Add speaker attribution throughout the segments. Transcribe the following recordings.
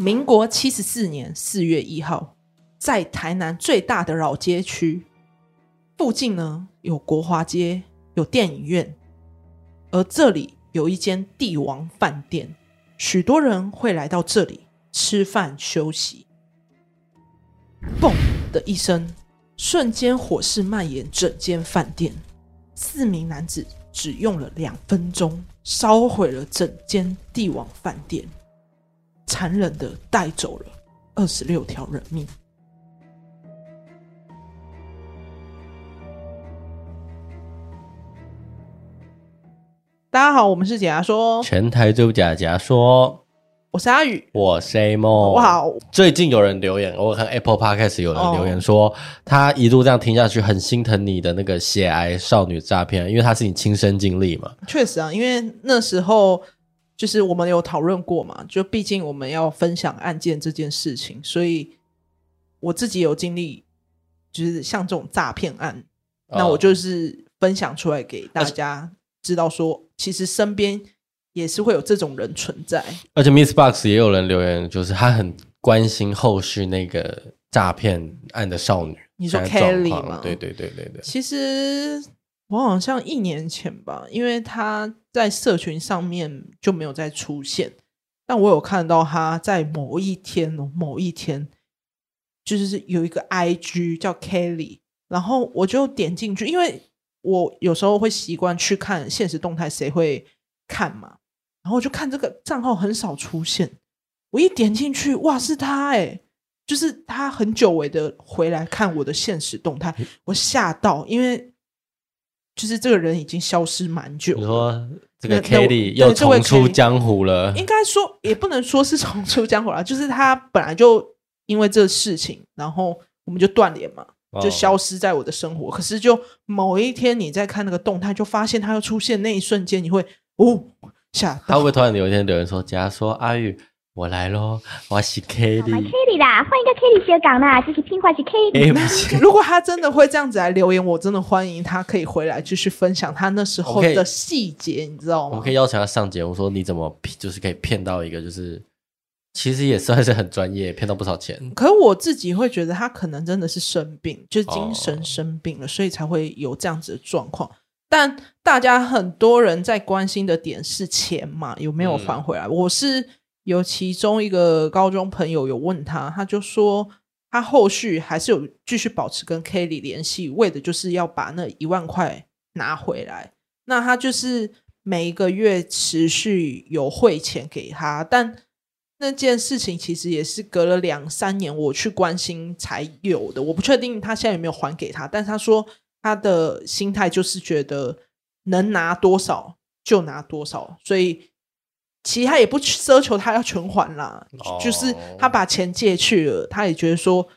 Speaker 1: 民国七十四年四月一号，在台南最大的老街区附近呢，有国华街，有电影院，而这里有一间帝王饭店，许多人会来到这里吃饭休息。嘣的一声，瞬间火势蔓延整间饭店，四名男子只用了两分钟，烧毁了整间帝王饭店。残忍的带走了二十六条人命。大家好，我们是假牙说，
Speaker 2: 全台最不假的解压说，
Speaker 1: 我是阿宇，
Speaker 2: 我是 A 梦。
Speaker 1: 哇，
Speaker 2: 最近有人留言，我看 Apple Podcast 有人留言说，哦、他一路这样听下去，很心疼你的那个血癌少女诈骗，因为他是你亲身经历嘛。
Speaker 1: 确实啊，因为那时候。就是我们有讨论过嘛，就毕竟我们要分享案件这件事情，所以我自己有经历，就是像这种诈骗案，哦、那我就是分享出来给大家知道说，说其实身边也是会有这种人存在。
Speaker 2: 而且 Miss Box 也有人留言，就是他很关心后续那个诈骗案的少女，
Speaker 1: 你说 Kelly 吗？
Speaker 2: 对对对对对，
Speaker 1: 其实。我好像一年前吧，因为他在社群上面就没有再出现，但我有看到他在某一天哦，某一天就是有一个 IG 叫 Kelly，然后我就点进去，因为我有时候会习惯去看现实动态，谁会看嘛？然后我就看这个账号很少出现，我一点进去，哇，是他诶，就是他很久违的回来看我的现实动态，我吓到，因为。就是这个人已经消失蛮久。你说
Speaker 2: 这个 Kelly 又重出江湖了？
Speaker 1: 应该说也不能说是重出江湖了，就是他本来就因为这事情，然后我们就断联嘛，就消失在我的生活。哦、可是就某一天你在看那个动态，就发现他又出现那一瞬间，你会哦吓。他
Speaker 2: 会突然有一天留言说，假如说阿玉。我来喽，我是 Kitty。
Speaker 3: Kitty 啦，欢迎个 Kitty 学港啦，就是听话是 Kitty。
Speaker 1: 如果他真的会这样子来留言，我真的欢迎他可以回来继续分享他那时候的细节，你知道吗？
Speaker 2: 我可以邀请他上节目，说你怎么就是可以骗到一个，就是其实也算是很专业，骗到不少钱。
Speaker 1: 可是我自己会觉得他可能真的是生病，就是精神生病了，哦、所以才会有这样子的状况。但大家很多人在关心的点是钱嘛，有没有还回来？嗯、我是。有其中一个高中朋友有问他，他就说他后续还是有继续保持跟 Kelly 联系，为的就是要把那一万块拿回来。那他就是每一个月持续有汇钱给他，但那件事情其实也是隔了两三年我去关心才有的。我不确定他现在有没有还给他，但他说他的心态就是觉得能拿多少就拿多少，所以。其实他也不奢求他要全还啦，哦、就是他把钱借去了，他也觉得说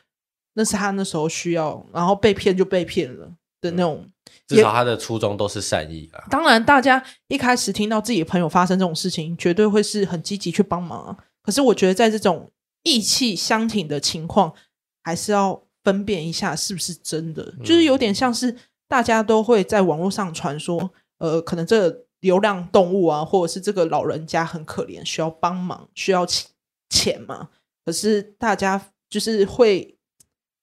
Speaker 1: 那是他那时候需要，然后被骗就被骗了的那种。
Speaker 2: 至少他的初衷都是善意啊。
Speaker 1: 当然，大家一开始听到自己的朋友发生这种事情，绝对会是很积极去帮忙。啊可是我觉得在这种意气相挺的情况，还是要分辨一下是不是真的，就是有点像是大家都会在网络上传说，呃，可能这个。流浪动物啊，或者是这个老人家很可怜，需要帮忙，需要钱钱嘛？可是大家就是会，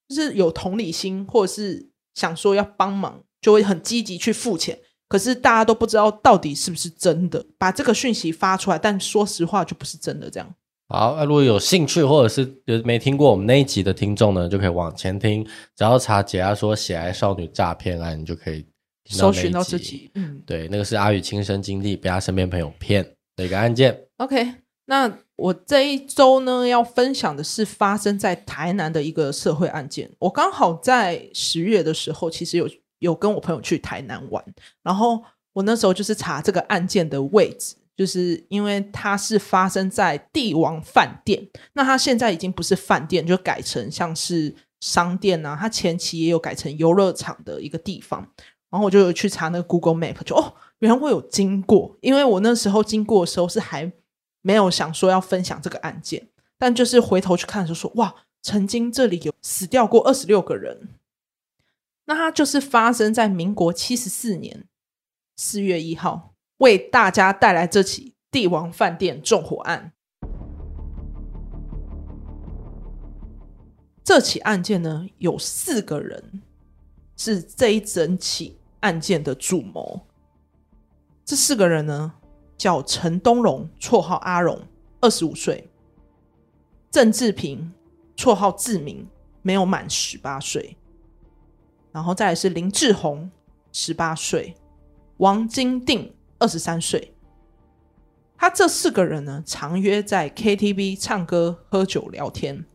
Speaker 1: 就是有同理心，或者是想说要帮忙，就会很积极去付钱。可是大家都不知道到底是不是真的，把这个讯息发出来，但说实话就不是真的这样。
Speaker 2: 好，那如果有兴趣或者是有没听过我们那一集的听众呢，就可以往前听，只要查解压说血癌少女诈骗案，你就可以。
Speaker 1: 搜寻到自己，嗯，
Speaker 2: 对，那个是阿宇亲身经历被他身边朋友骗的一个案件。
Speaker 1: OK，那我这一周呢要分享的是发生在台南的一个社会案件。我刚好在十月的时候，其实有有跟我朋友去台南玩，然后我那时候就是查这个案件的位置，就是因为它是发生在帝王饭店，那它现在已经不是饭店，就改成像是商店啊，它前期也有改成游乐场的一个地方。然后我就有去查那个 Google Map，就哦，原来我有经过，因为我那时候经过的时候是还没有想说要分享这个案件，但就是回头去看的时候说，哇，曾经这里有死掉过二十六个人。那它就是发生在民国七十四年四月一号，为大家带来这起帝王饭店纵火案。这起案件呢，有四个人是这一整起案件的主谋。这四个人呢，叫陈东荣，绰号阿荣，二十五岁；郑志平，绰号志明，没有满十八岁。然后再来是林志宏，十八岁；王金定，二十三岁。他这四个人呢，常约在 KTV 唱歌、喝酒、聊天。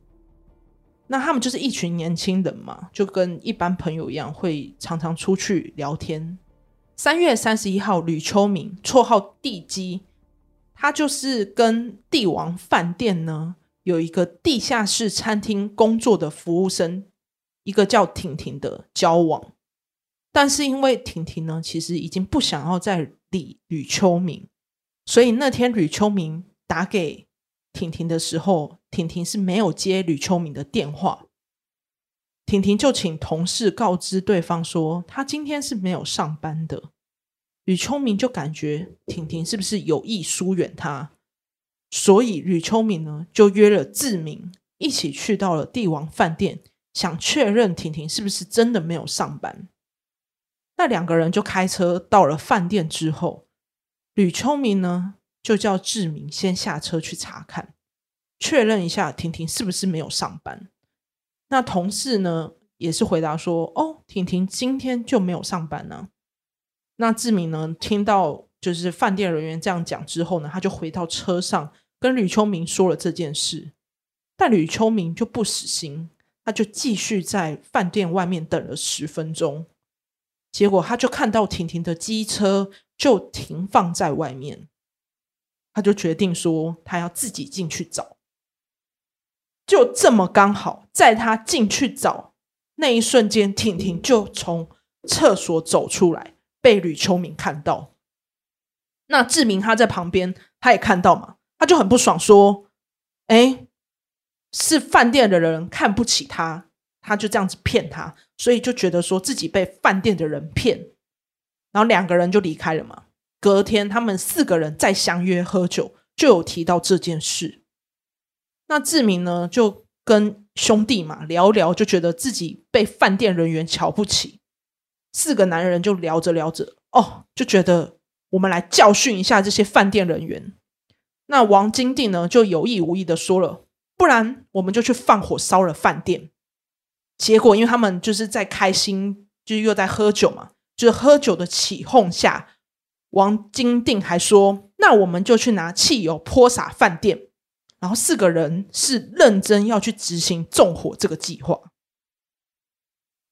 Speaker 1: 那他们就是一群年轻人嘛，就跟一般朋友一样，会常常出去聊天。三月三十一号，吕秋明，绰号地基，他就是跟帝王饭店呢有一个地下室餐厅工作的服务生，一个叫婷婷的交往。但是因为婷婷呢，其实已经不想要再理吕秋明，所以那天吕秋明打给。婷婷的时候，婷婷是没有接吕秋明的电话。婷婷就请同事告知对方说，她今天是没有上班的。吕秋明就感觉婷婷是不是有意疏远他，所以吕秋明呢就约了志明一起去到了帝王饭店，想确认婷婷是不是真的没有上班。那两个人就开车到了饭店之后，吕秋明呢，就叫志明先下车去查看，确认一下婷婷是不是没有上班。那同事呢也是回答说：“哦，婷婷今天就没有上班呢、”那志明呢听到就是饭店人员这样讲之后呢，他就回到车上跟吕秋明说了这件事。但吕秋明就不死心，他就继续在饭店外面等了十分钟。结果他就看到婷婷的机车就停放在外面。他就决定说，他要自己进去找。就这么刚好，在他进去找那一瞬间，婷婷就从厕所走出来，被吕秋明看到。那志明他在旁边，他也看到嘛，他就很不爽，说：“哎，是饭店的人看不起他，他就这样子骗他，所以就觉得说自己被饭店的人骗，然后两个人就离开了嘛。”隔天，他们四个人再相约喝酒，就有提到这件事。那志明呢，就跟兄弟嘛聊聊，就觉得自己被饭店人员瞧不起。四个男人就聊着聊着，哦，就觉得我们来教训一下这些饭店人员。那王金定呢，就有意无意的说了，不然我们就去放火烧了饭店。结果，因为他们就是在开心，就是又在喝酒嘛，就是喝酒的起哄下。王金定还说：“那我们就去拿汽油泼洒饭店。”然后四个人是认真要去执行纵火这个计划。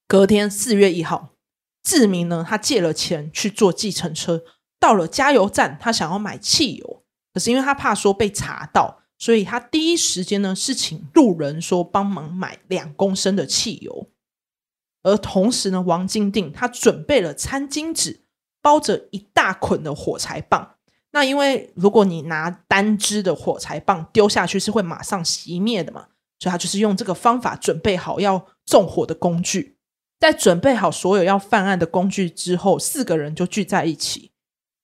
Speaker 1: 隔天四月一号，志明呢，他借了钱去坐计程车，到了加油站，他想要买汽油，可是因为他怕说被查到，所以他第一时间呢是请路人说帮忙买两公升的汽油。而同时呢，王金定他准备了餐巾纸。包着一大捆的火柴棒，那因为如果你拿单支的火柴棒丢下去，是会马上熄灭的嘛，所以他就是用这个方法准备好要纵火的工具。在准备好所有要犯案的工具之后，四个人就聚在一起。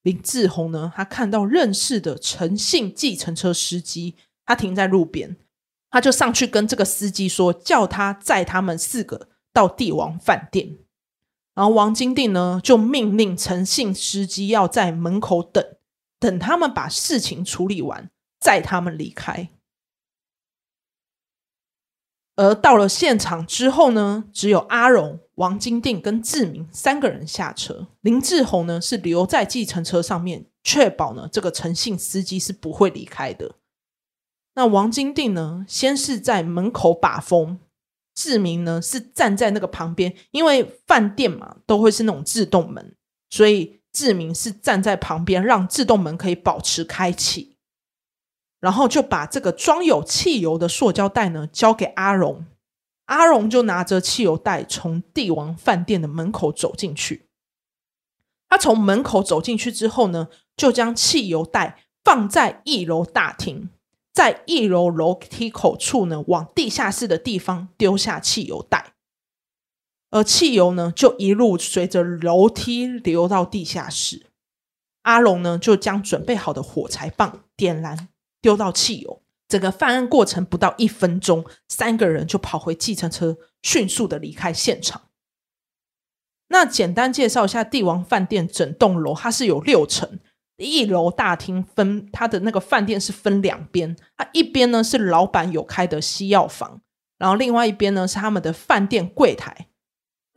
Speaker 1: 林志宏呢，他看到认识的陈姓计程车司机，他停在路边，他就上去跟这个司机说，叫他载他们四个到帝王饭店。然后王金定呢，就命令陈姓司机要在门口等，等他们把事情处理完，载他们离开。而到了现场之后呢，只有阿荣、王金定跟志明三个人下车，林志宏呢是留在计程车上面，确保呢这个陈姓司机是不会离开的。那王金定呢，先是在门口把风。志明呢是站在那个旁边，因为饭店嘛都会是那种自动门，所以志明是站在旁边，让自动门可以保持开启。然后就把这个装有汽油的塑胶袋呢交给阿荣，阿荣就拿着汽油袋从帝王饭店的门口走进去。他从门口走进去之后呢，就将汽油袋放在一楼大厅。在一楼楼梯口处呢，往地下室的地方丢下汽油袋，而汽油呢，就一路随着楼梯流到地下室。阿龙呢，就将准备好的火柴棒点燃，丢到汽油，整个犯案过程不到一分钟，三个人就跑回计程车，迅速的离开现场。那简单介绍一下帝王饭店整栋楼，它是有六层，一楼大厅分它的那个饭店是分两边，它一边呢是老板有开的西药房，然后另外一边呢是他们的饭店柜台。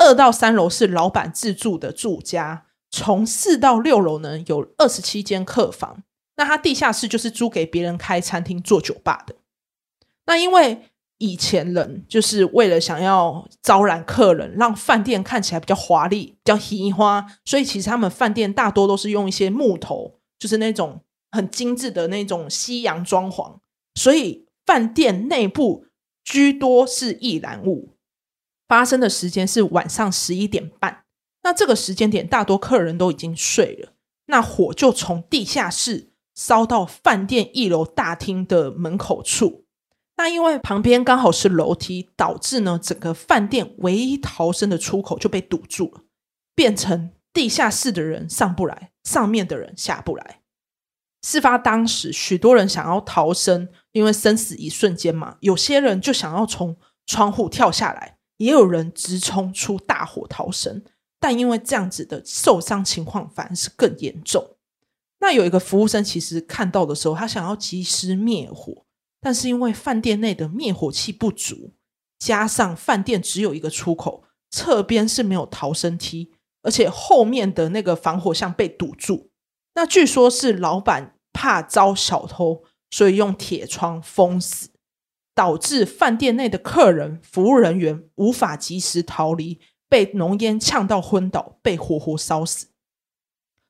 Speaker 1: 二到三楼是老板自住的住家，从四到六楼呢有二十七间客房。那他地下室就是租给别人开餐厅做酒吧的。那因为以前人就是为了想要招揽客人，让饭店看起来比较华丽、比较稀花，所以其实他们饭店大多都是用一些木头，就是那种很精致的那种西洋装潢。所以饭店内部居多是易燃物。发生的时间是晚上十一点半，那这个时间点大多客人都已经睡了，那火就从地下室烧到饭店一楼大厅的门口处。那因为旁边刚好是楼梯，导致呢整个饭店唯一逃生的出口就被堵住了，变成地下室的人上不来，上面的人下不来。事发当时，许多人想要逃生，因为生死一瞬间嘛，有些人就想要从窗户跳下来。也有人直冲出大火逃生，但因为这样子的受伤情况反而是更严重。那有一个服务生其实看到的时候，他想要及时灭火，但是因为饭店内的灭火器不足，加上饭店只有一个出口，侧边是没有逃生梯，而且后面的那个防火巷被堵住。那据说是老板怕遭小偷，所以用铁窗封死。导致饭店内的客人、服务人员无法及时逃离，被浓烟呛到昏倒，被活活烧死。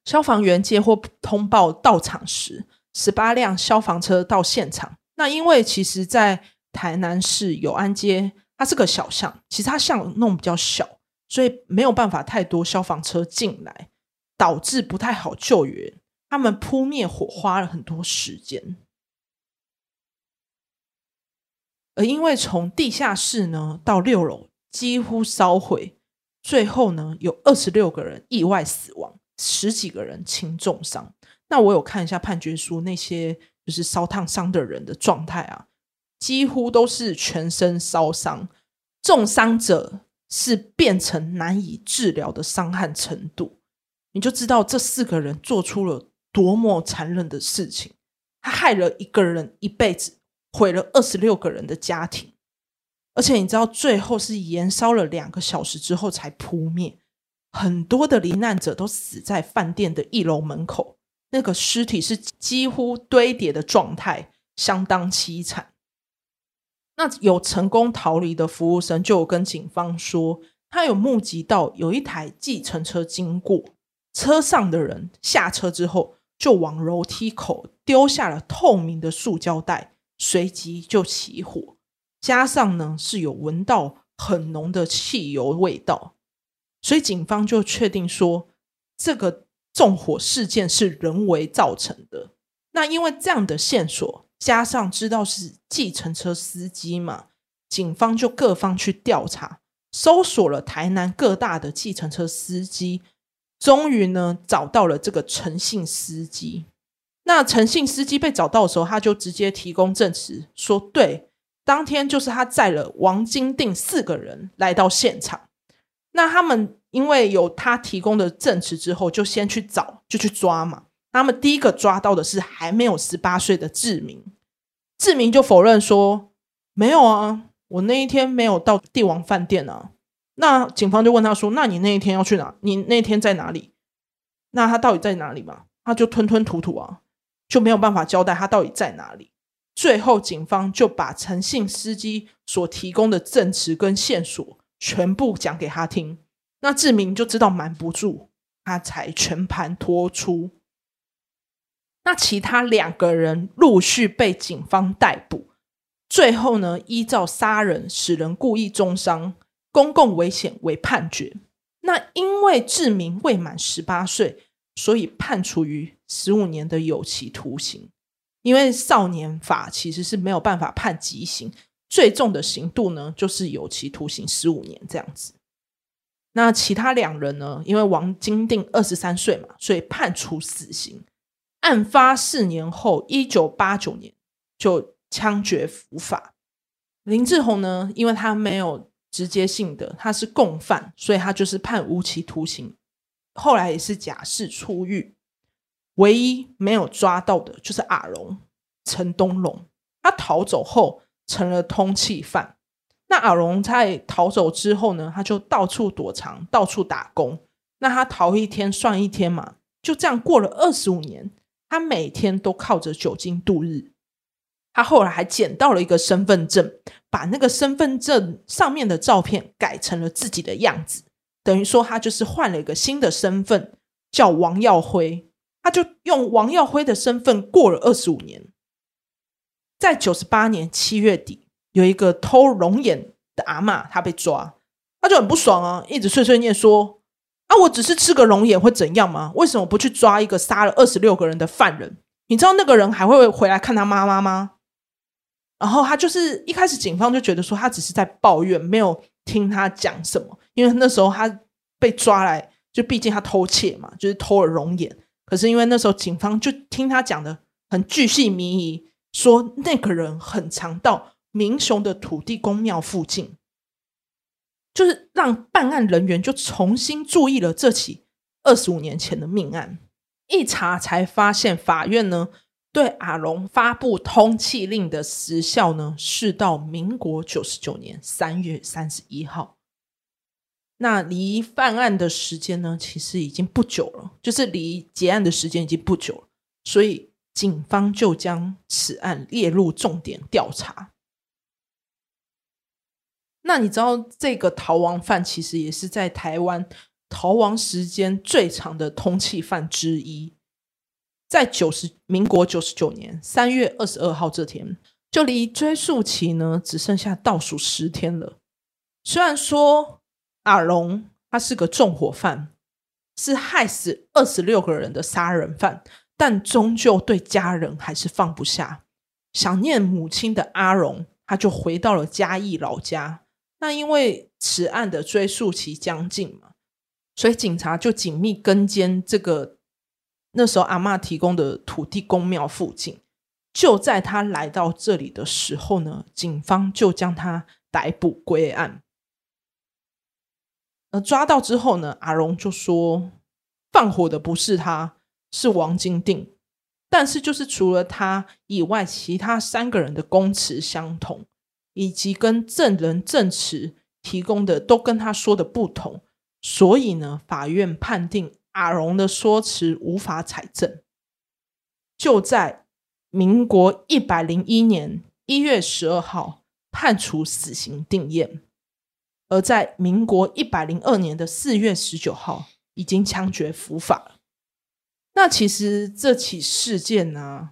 Speaker 1: 消防员接获通报到场时，十八辆消防车到现场。那因为其实，在台南市友安街，它是个小巷，其实它巷弄比较小，所以没有办法太多消防车进来，导致不太好救援。他们扑灭火花了很多时间。而因为从地下室呢到六楼几乎烧毁，最后呢有二十六个人意外死亡，十几个人轻重伤。那我有看一下判决书，那些就是烧烫伤的人的状态啊，几乎都是全身烧伤，重伤者是变成难以治疗的伤害程度。你就知道这四个人做出了多么残忍的事情，他害了一个人一辈子。毁了二十六个人的家庭，而且你知道，最后是延烧了两个小时之后才扑灭。很多的罹难者都死在饭店的一楼门口，那个尸体是几乎堆叠的状态，相当凄惨。那有成功逃离的服务生就有跟警方说，他有目击到有一台计程车经过，车上的人下车之后就往楼梯口丢下了透明的塑胶袋。随即就起火，加上呢是有闻到很浓的汽油味道，所以警方就确定说这个纵火事件是人为造成的。那因为这样的线索，加上知道是计程车司机嘛，警方就各方去调查，搜索了台南各大的计程车司机，终于呢找到了这个陈姓司机。那陈姓司机被找到的时候，他就直接提供证词，说对，当天就是他载了王金定四个人来到现场。那他们因为有他提供的证词之后，就先去找，就去抓嘛。他们第一个抓到的是还没有十八岁的志明，志明就否认说没有啊，我那一天没有到帝王饭店啊。那警方就问他说：“那你那一天要去哪？你那天在哪里？那他到底在哪里嘛？”他就吞吞吐吐啊。就没有办法交代他到底在哪里。最后，警方就把陈姓司机所提供的证词跟线索全部讲给他听。那志明就知道瞒不住，他才全盘托出。那其他两个人陆续被警方逮捕。最后呢，依照杀人、使人故意中伤、公共危险为判决。那因为志明未满十八岁。所以判处于十五年的有期徒刑，因为少年法其实是没有办法判极刑，最重的刑度呢就是有期徒刑十五年这样子。那其他两人呢，因为王金定二十三岁嘛，所以判处死刑。案发四年后，一九八九年就枪决伏法。林志宏呢，因为他没有直接性的，他是共犯，所以他就是判无期徒刑。后来也是假释出狱，唯一没有抓到的就是阿龙陈东龙，他逃走后成了通缉犯。那阿龙在逃走之后呢，他就到处躲藏，到处打工。那他逃一天算一天嘛，就这样过了二十五年，他每天都靠着酒精度日。他后来还捡到了一个身份证，把那个身份证上面的照片改成了自己的样子，等于说他就是换了一个新的身份，叫王耀辉。他就用王耀辉的身份过了二十五年，在九十八年七月底，有一个偷龙眼的阿嬷，他被抓，他就很不爽啊，一直碎碎念说：“啊，我只是吃个龙眼会怎样吗？为什么不去抓一个杀了二十六个人的犯人？你知道那个人还会回来看他妈妈吗？”然后他就是一开始警方就觉得说他只是在抱怨，没有听他讲什么，因为那时候他被抓来，就毕竟他偷窃嘛，就是偷了龙眼。可是因为那时候警方就听他讲的很巨细靡遗，说那个人很常到民雄的土地公庙附近，就是让办案人员就重新注意了这起二十五年前的命案。一查才发现，法院呢。对阿龙发布通缉令的时效呢，是到民国九十九年三月三十一号。那离犯案的时间呢，其实已经不久了，就是离结案的时间已经不久了，所以警方就将此案列入重点调查。那你知道这个逃亡犯其实也是在台湾逃亡时间最长的通缉犯之一。在九十民国九十九年三月二十二号这天，就离追诉期呢只剩下倒数十天了。虽然说阿龙他是个纵火犯，是害死二十六个人的杀人犯，但终究对家人还是放不下。想念母亲的阿龙，他就回到了嘉义老家。那因为此案的追诉期将近嘛，所以警察就紧密跟监这个。那时候阿嬷提供的土地公庙附近，就在他来到这里的时候呢，警方就将他逮捕归案。而抓到之后呢，阿荣就说放火的不是他，是王金定。但是就是除了他以外，其他三个人的供词相同，以及跟证人证词提供的都跟他说的不同，所以呢，法院判定。阿荣的说辞无法采证，就在民国一百零一年一月十二号判处死刑定谳，而在民国一百零二年的四月十九号已经枪决伏法了。那其实这起事件呢，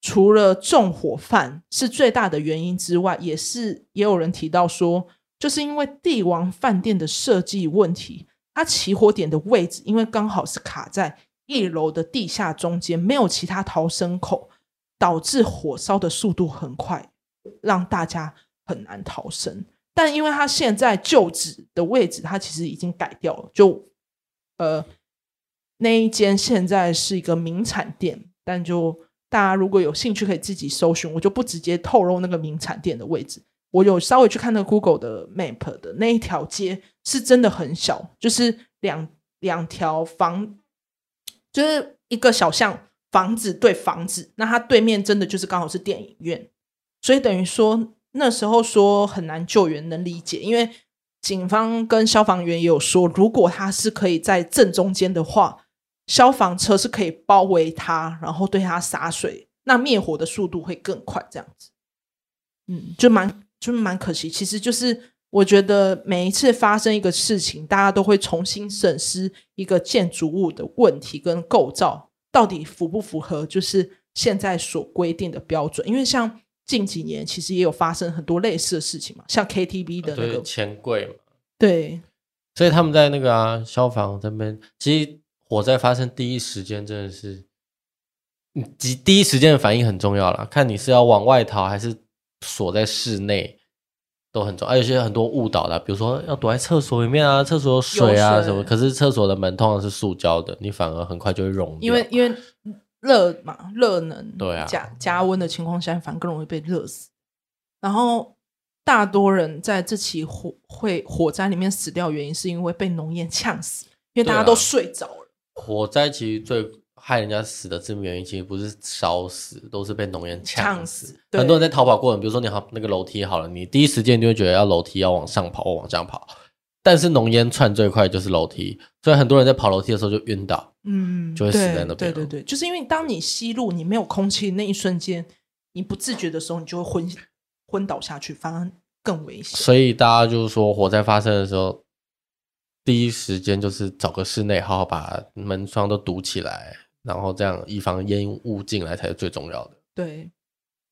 Speaker 1: 除了纵火犯是最大的原因之外，也是也有人提到说，就是因为帝王饭店的设计问题。它起火点的位置，因为刚好是卡在一楼的地下中间，没有其他逃生口，导致火烧的速度很快，让大家很难逃生。但因为他现在旧址的位置，他其实已经改掉了，就呃那一间现在是一个名产店，但就大家如果有兴趣，可以自己搜寻，我就不直接透露那个名产店的位置。我有稍微去看那个 Google 的 Map 的那一条街是真的很小，就是两两条房，就是一个小巷，房子对房子，那它对面真的就是刚好是电影院，所以等于说那时候说很难救援，能理解，因为警方跟消防员也有说，如果他是可以在正中间的话，消防车是可以包围他，然后对他洒水，那灭火的速度会更快，这样子，嗯，就蛮。就蛮可惜，其实就是我觉得每一次发生一个事情，大家都会重新审视一个建筑物的问题跟构造到底符不符合，就是现在所规定的标准。因为像近几年其实也有发生很多类似的事情嘛，像 KTV 的那个
Speaker 2: 钱柜嘛，
Speaker 1: 对，
Speaker 2: 所以他们在那个啊消防这边，其实火灾发生第一时间真的是，第第一时间的反应很重要啦，看你是要往外逃还是。锁在室内都很重要，而有些很多误导的，比如说要躲在厕所里面啊，厕所有水啊什么。可是厕所的门通常是塑胶的，你反而很快就会融掉。
Speaker 1: 因为因为热嘛，热能
Speaker 2: 对啊，
Speaker 1: 加加温的情况下，反而更容易被热死。然后大多人在这起火会火灾里面死掉，原因是因为被浓烟呛死，因为大家都睡着了。
Speaker 2: 啊、火灾其实最害人家死的致命原因，其实不是烧死，都是被浓烟呛死。死很多人在逃跑过程，比如说你好那个楼梯好了，你第一时间就会觉得要楼梯要往上跑或往上跑。但是浓烟窜最快就是楼梯，所以很多人在跑楼梯的时候就晕倒，嗯，就会死在那边。
Speaker 1: 对对对，就是因为当你吸入你没有空气那一瞬间，你不自觉的时候，你就会昏昏倒下去，反而更危险。
Speaker 2: 所以大家就是说，火灾发生的时候，第一时间就是找个室内，好好把门窗都堵起来，然后这样以防烟雾进来才是最重要的。
Speaker 1: 对，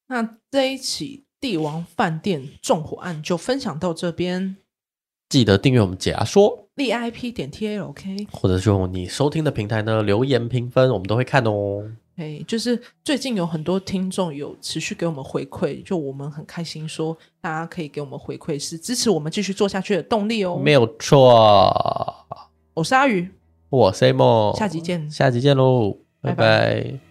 Speaker 1: 那这一起帝王饭店纵火案就分享到这边。
Speaker 2: 记得订阅我们解压说
Speaker 1: ，V I P 点 T A L K，
Speaker 2: 或者是用你收听的平台呢留言评分，我们都会看哦。
Speaker 1: 哎，就是最近有很多听众有持续给我们回馈，就我们很开心，说大家可以给我们回馈，是支持我们继续做下去的动力哦。
Speaker 2: 没有错，
Speaker 1: 我是阿宇，
Speaker 2: 我是 A 梦，
Speaker 1: 下集见，
Speaker 2: 下集见喽，拜拜。拜拜。